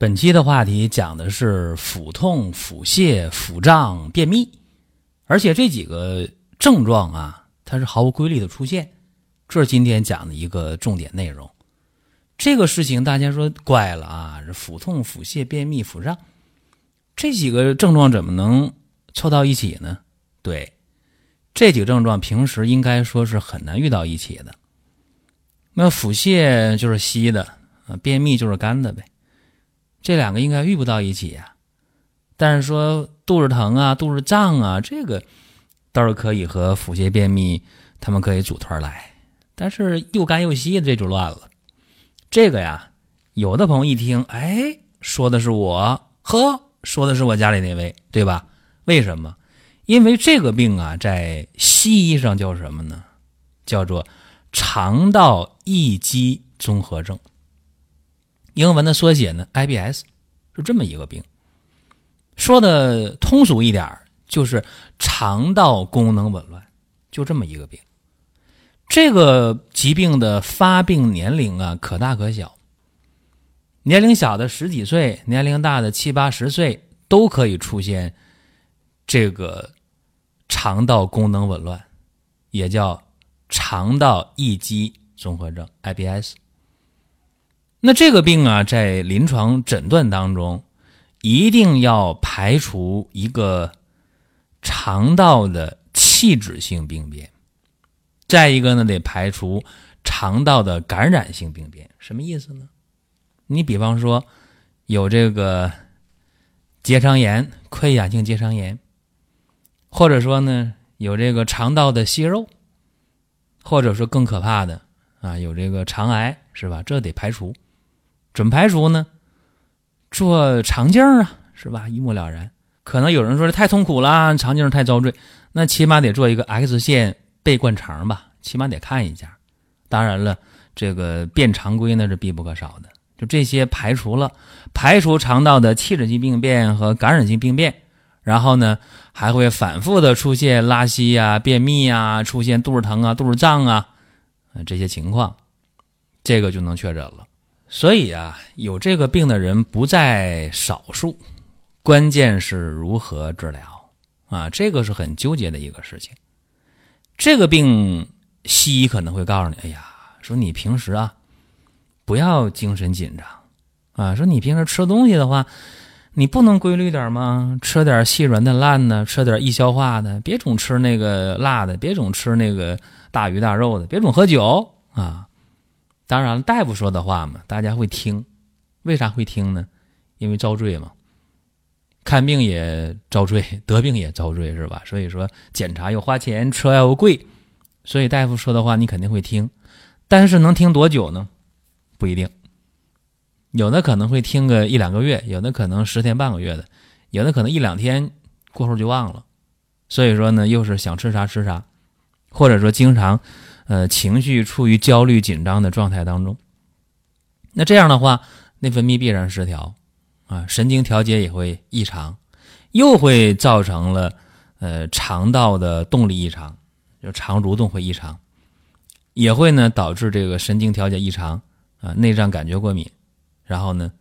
本期的话题讲的是腹痛、腹泻、腹胀、便秘，而且这几个症状啊，它是毫无规律的出现，这是今天讲的一个重点内容。这个事情大家说怪了啊，这腹痛、腹泻、便秘、腹胀这几个症状怎么能凑到一起呢？对，这几个症状平时应该说是很难遇到一起的。那腹泻就是稀的，啊，便秘就是干的呗。这两个应该遇不到一起呀，但是说肚子疼啊、肚子胀啊，这个倒是可以和腹泻、便秘他们可以组团来。但是又干又稀的这就乱了。这个呀，有的朋友一听，哎，说的是我，呵，说的是我家里那位，对吧？为什么？因为这个病啊，在西医上叫什么呢？叫做肠道易激综合症。英文的缩写呢？IBS 是这么一个病，说的通俗一点就是肠道功能紊乱，就这么一个病。这个疾病的发病年龄啊，可大可小。年龄小的十几岁，年龄大的七八十岁都可以出现这个肠道功能紊乱，也叫肠道易激综合症 （IBS）。那这个病啊，在临床诊断当中，一定要排除一个肠道的器质性病变，再一个呢，得排除肠道的感染性病变。什么意思呢？你比方说有这个结肠炎、溃疡性结肠炎，或者说呢有这个肠道的息肉，或者说更可怕的啊，有这个肠癌，是吧？这得排除。准排除呢？做肠镜啊，是吧？一目了然。可能有人说这太痛苦了，肠镜太遭罪，那起码得做一个 X 线背灌肠吧，起码得看一下。当然了，这个变常规那是必不可少的。就这些排除了，排除肠道的器质性病变和感染性病变，然后呢还会反复的出现拉稀啊、便秘啊、出现肚子疼啊、肚子胀啊，这些情况，这个就能确诊了。所以啊，有这个病的人不在少数，关键是如何治疗啊？这个是很纠结的一个事情。这个病，西医可能会告诉你：“哎呀，说你平时啊，不要精神紧张啊。说你平时吃东西的话，你不能规律点吗？吃点细软的烂的，吃点易消化的，别总吃那个辣的，别总吃那个大鱼大肉的，别总喝酒啊。”当然了，大夫说的话嘛，大家会听。为啥会听呢？因为遭罪嘛。看病也遭罪，得病也遭罪，是吧？所以说检查又花钱，车又贵，所以大夫说的话你肯定会听。但是能听多久呢？不一定。有的可能会听个一两个月，有的可能十天半个月的，有的可能一两天过后就忘了。所以说呢，又是想吃啥吃啥，或者说经常。呃，情绪处于焦虑紧张的状态当中，那这样的话，内分泌必然失调，啊，神经调节也会异常，又会造成了呃肠道的动力异常，就肠蠕动会异常，也会呢导致这个神经调节异常，啊，内脏感觉过敏，然后呢，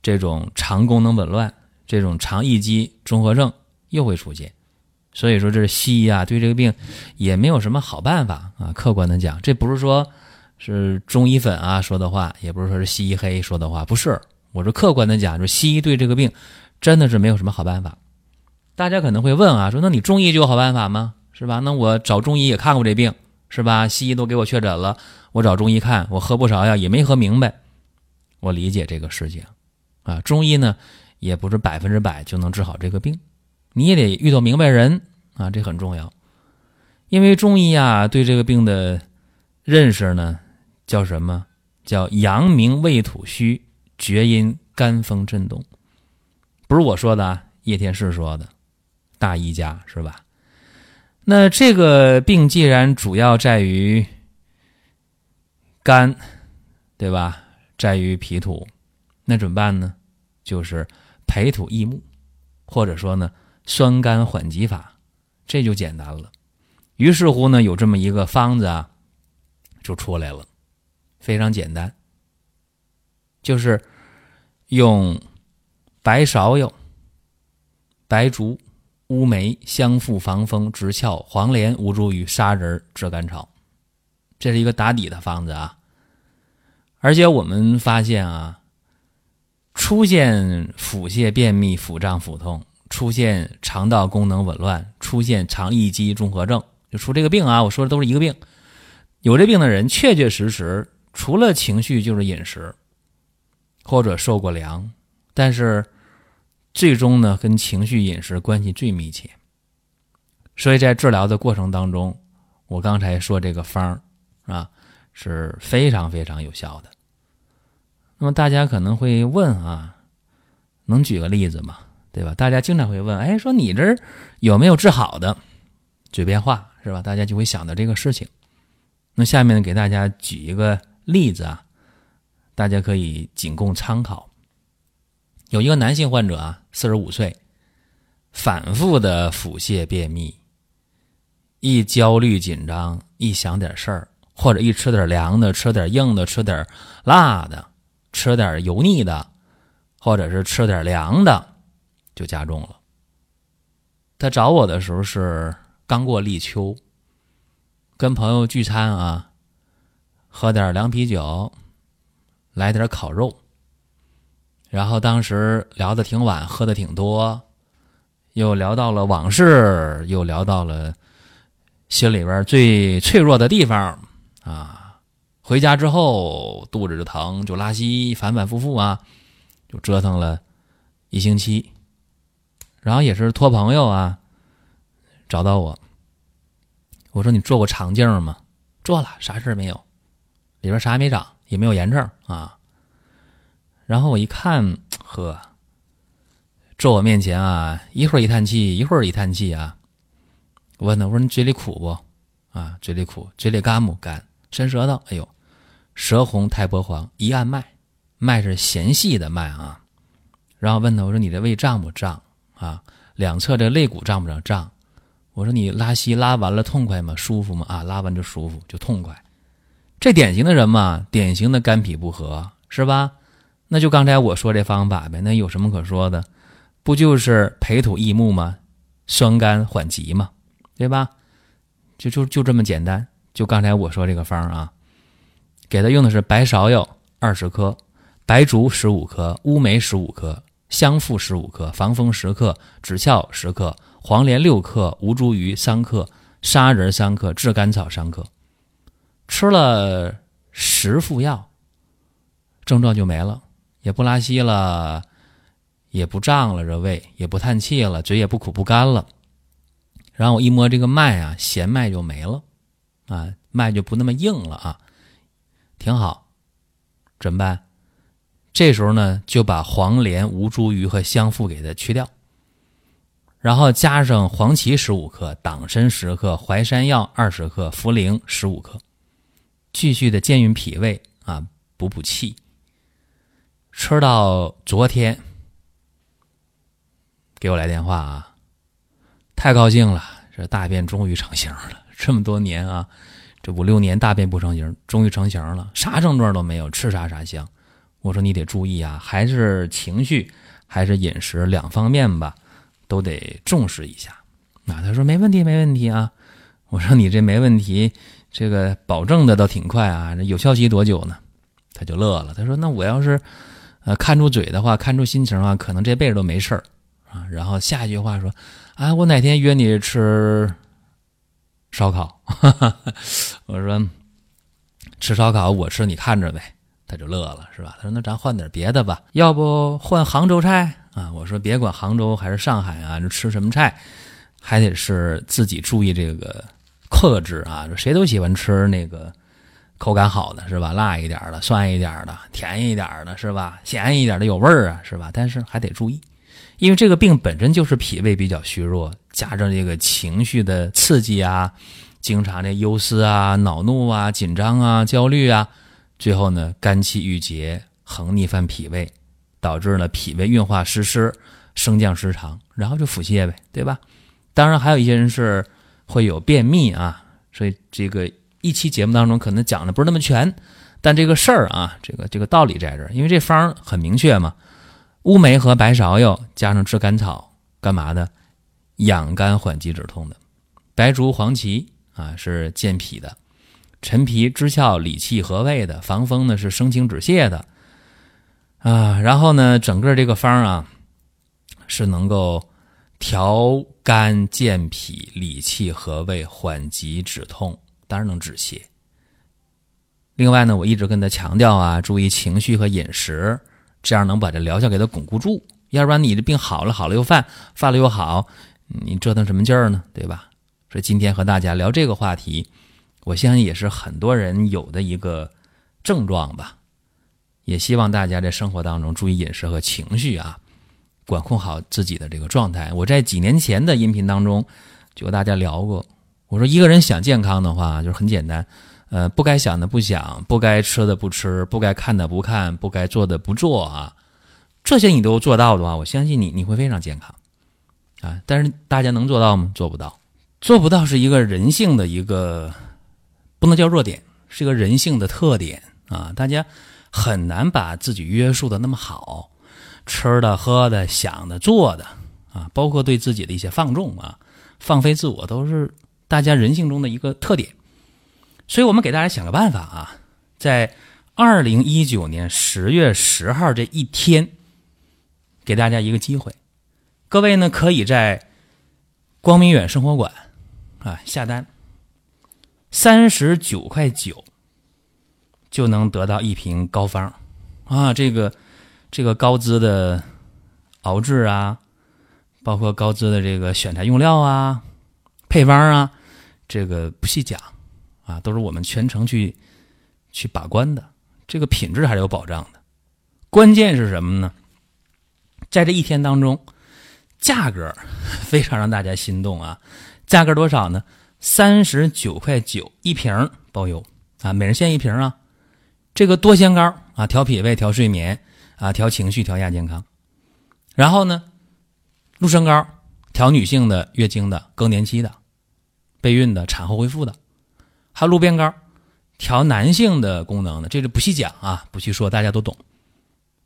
这种肠功能紊乱，这种肠易激综合症又会出现。所以说，这是西医啊，对这个病也没有什么好办法啊。客观的讲，这不是说是中医粉啊说的话，也不是说是西医黑说的话，不是。我说客观的讲，就是西医对这个病真的是没有什么好办法。大家可能会问啊，说那你中医就有好办法吗？是吧？那我找中医也看过这病，是吧？西医都给我确诊了，我找中医看，我喝不少药也没喝明白。我理解这个事情啊，中医呢也不是百分之百就能治好这个病。你也得遇到明白人啊，这很重要。因为中医啊，对这个病的认识呢，叫什么？叫阳明胃土虚，厥阴肝风震动，不是我说的啊，叶天士说的，大医家是吧？那这个病既然主要在于肝，对吧？在于脾土，那怎么办呢？就是培土益木，或者说呢，酸甘缓急法，这就简单了。于是乎呢，有这么一个方子啊，就出来了，非常简单，就是用白芍药、白术、乌梅、香附、防风、直窍、黄连、吴茱萸、砂仁、炙甘草，这是一个打底的方子啊。而且我们发现啊，出现腹泻、便秘、腹胀、腹痛，出现肠道功能紊乱，出现肠易激综合症。就出这个病啊！我说的都是一个病。有这病的人，确确实实除了情绪就是饮食，或者受过凉，但是最终呢，跟情绪饮食关系最密切。所以在治疗的过程当中，我刚才说这个方啊是非常非常有效的。那么大家可能会问啊，能举个例子吗？对吧？大家经常会问，哎，说你这儿有没有治好的？嘴边话。是吧？大家就会想到这个事情。那下面呢给大家举一个例子啊，大家可以仅供参考。有一个男性患者啊，四十五岁，反复的腹泻便秘，一焦虑紧张，一想点事儿，或者一吃点凉的，吃点硬的，吃点辣的，吃点油腻的，或者是吃点凉的，就加重了。他找我的时候是。刚过立秋，跟朋友聚餐啊，喝点凉啤酒，来点烤肉，然后当时聊的挺晚，喝的挺多，又聊到了往事，又聊到了心里边最脆弱的地方啊。回家之后肚子就疼，就拉稀，反反复复啊，就折腾了一星期，然后也是托朋友啊。找到我，我说你做过肠镜吗？做了，啥事没有，里边啥也没长，也没有炎症啊。然后我一看，呵，坐我面前啊，一会儿一叹气，一会儿一叹气啊。我问他，我说你嘴里苦不？啊，嘴里苦，嘴里干不干？伸舌头，哎呦，舌红苔薄黄，一按脉，脉是弦细的脉啊。然后问他，我说你这胃胀不胀啊？两侧这肋骨胀不胀？胀。我说你拉稀拉完了痛快吗？舒服吗？啊，拉完就舒服，就痛快。这典型的人嘛，典型的肝脾不和，是吧？那就刚才我说这方法呗，那有什么可说的？不就是培土益木吗？酸甘缓急嘛，对吧？就就就这么简单。就刚才我说这个方啊，给他用的是白芍药二十克，白术十五克，乌梅十五克，香附十五克，防风十克，枳壳十克。黄连六克，吴茱萸三克，砂仁三克，炙甘草三克，吃了十副药，症状就没了，也不拉稀了，也不胀了，这胃也不叹气了，嘴也不苦不干了。然后我一摸这个脉啊，弦脉就没了，啊，脉就不那么硬了啊，挺好。怎么办？这时候呢，就把黄连、吴茱萸和香附给它去掉。然后加上黄芪十五克、党参十克、淮山药二十克、茯苓十五克，继续的健运脾胃啊，补补气。吃到昨天，给我来电话啊，太高兴了，这大便终于成型了。这么多年啊，这五六年大便不成形，终于成型了，啥症状都没有，吃啥啥香。我说你得注意啊，还是情绪还是饮食两方面吧。都得重视一下，啊，他说没问题，没问题啊。我说你这没问题，这个保证的倒挺快啊。有效期多久呢？他就乐了，他说那我要是呃看住嘴的话，看住心情啊，可能这辈子都没事儿啊。然后下一句话说，啊，我哪天约你吃烧烤？我说吃烧烤我吃，你看着呗。他就乐了，是吧？他说那咱换点别的吧，要不换杭州菜？啊，我说别管杭州还是上海啊，这吃什么菜，还得是自己注意这个克制啊。谁都喜欢吃那个口感好的是吧？辣一点的、酸一点的、甜一点的是吧？咸一点的有味儿啊是吧？但是还得注意，因为这个病本身就是脾胃比较虚弱，加上这个情绪的刺激啊，经常的忧思啊、恼怒啊、紧张啊、焦虑啊，最后呢肝气郁结，横逆犯脾胃，导致了脾胃运化失失，升降失常，然后就腹泻呗，对吧？当然还有一些人是会有便秘啊，所以这个。一期节目当中可能讲的不是那么全，但这个事儿啊，这个这个道理在这儿，因为这方很明确嘛，乌梅和白芍药加上炙甘草，干嘛的？养肝缓急止痛的。白术、黄芪啊是健脾的，陈皮、知窍理气和胃的，防风呢是生清止泻的啊。然后呢，整个这个方啊是能够调肝健脾、理气和胃、缓急止痛。当然能止泻。另外呢，我一直跟他强调啊，注意情绪和饮食，这样能把这疗效给他巩固住。要不然你这病好了好了又犯，犯了又好，你折腾什么劲儿呢？对吧？所以今天和大家聊这个话题，我相信也是很多人有的一个症状吧。也希望大家在生活当中注意饮食和情绪啊，管控好自己的这个状态。我在几年前的音频当中就和大家聊过。我说一个人想健康的话，就是很简单，呃，不该想的不想，不该吃的不吃，不该看的不看，不该做的不做啊，这些你都做到的话，我相信你你会非常健康，啊，但是大家能做到吗？做不到，做不到是一个人性的一个，不能叫弱点，是一个人性的特点啊，大家很难把自己约束的那么好，吃的喝的想的做的啊，包括对自己的一些放纵啊，放飞自我都是。大家人性中的一个特点，所以我们给大家想个办法啊，在二零一九年十月十号这一天，给大家一个机会，各位呢可以在光明远生活馆啊下单，三十九块九就能得到一瓶膏方啊，这个这个高资的熬制啊，包括高资的这个选材用料啊，配方啊。这个不细讲，啊，都是我们全程去去把关的，这个品质还是有保障的。关键是什么呢？在这一天当中，价格 非常让大家心动啊！价格多少呢？三十九块九一瓶包邮啊，每人限一瓶啊。这个多仙膏啊，调脾胃、调睡眠啊，调情绪、调亚健康。然后呢，鹿参膏调女性的月经的、更年期的。备孕的、产后恢复的，还有鹿鞭膏，调男性的功能的，这个不细讲啊，不细说，大家都懂。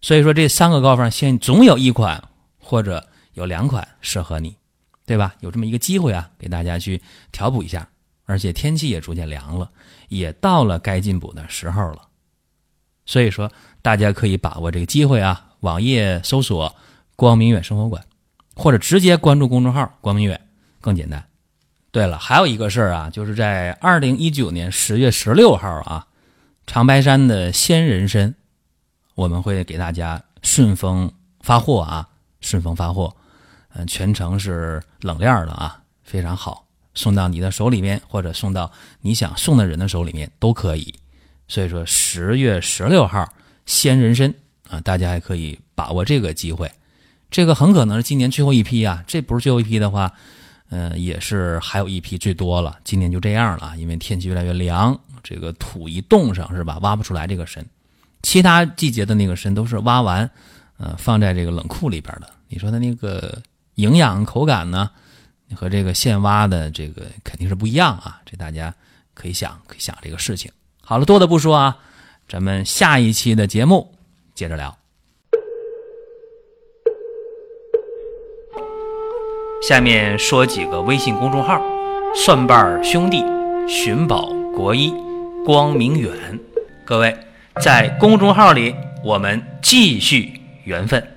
所以说这三个膏方，现总有一款或者有两款适合你，对吧？有这么一个机会啊，给大家去调补一下。而且天气也逐渐凉了，也到了该进补的时候了。所以说大家可以把握这个机会啊，网页搜索“光明远生活馆”，或者直接关注公众号“光明远”，更简单。对了，还有一个事儿啊，就是在二零一九年十月十六号啊，长白山的鲜人参，我们会给大家顺丰发货啊，顺丰发货，嗯，全程是冷链的啊，非常好，送到你的手里面，或者送到你想送的人的手里面都可以。所以说十月十六号鲜人参啊，大家还可以把握这个机会，这个很可能是今年最后一批啊，这不是最后一批的话。嗯，也是还有一批最多了，今年就这样了，因为天气越来越凉，这个土一冻上是吧，挖不出来这个参。其他季节的那个参都是挖完，呃，放在这个冷库里边的。你说它那个营养口感呢，和这个现挖的这个肯定是不一样啊，这大家可以想，可以想这个事情。好了，多的不说啊，咱们下一期的节目接着聊。下面说几个微信公众号：蒜瓣兄弟、寻宝国医、光明远。各位在公众号里，我们继续缘分。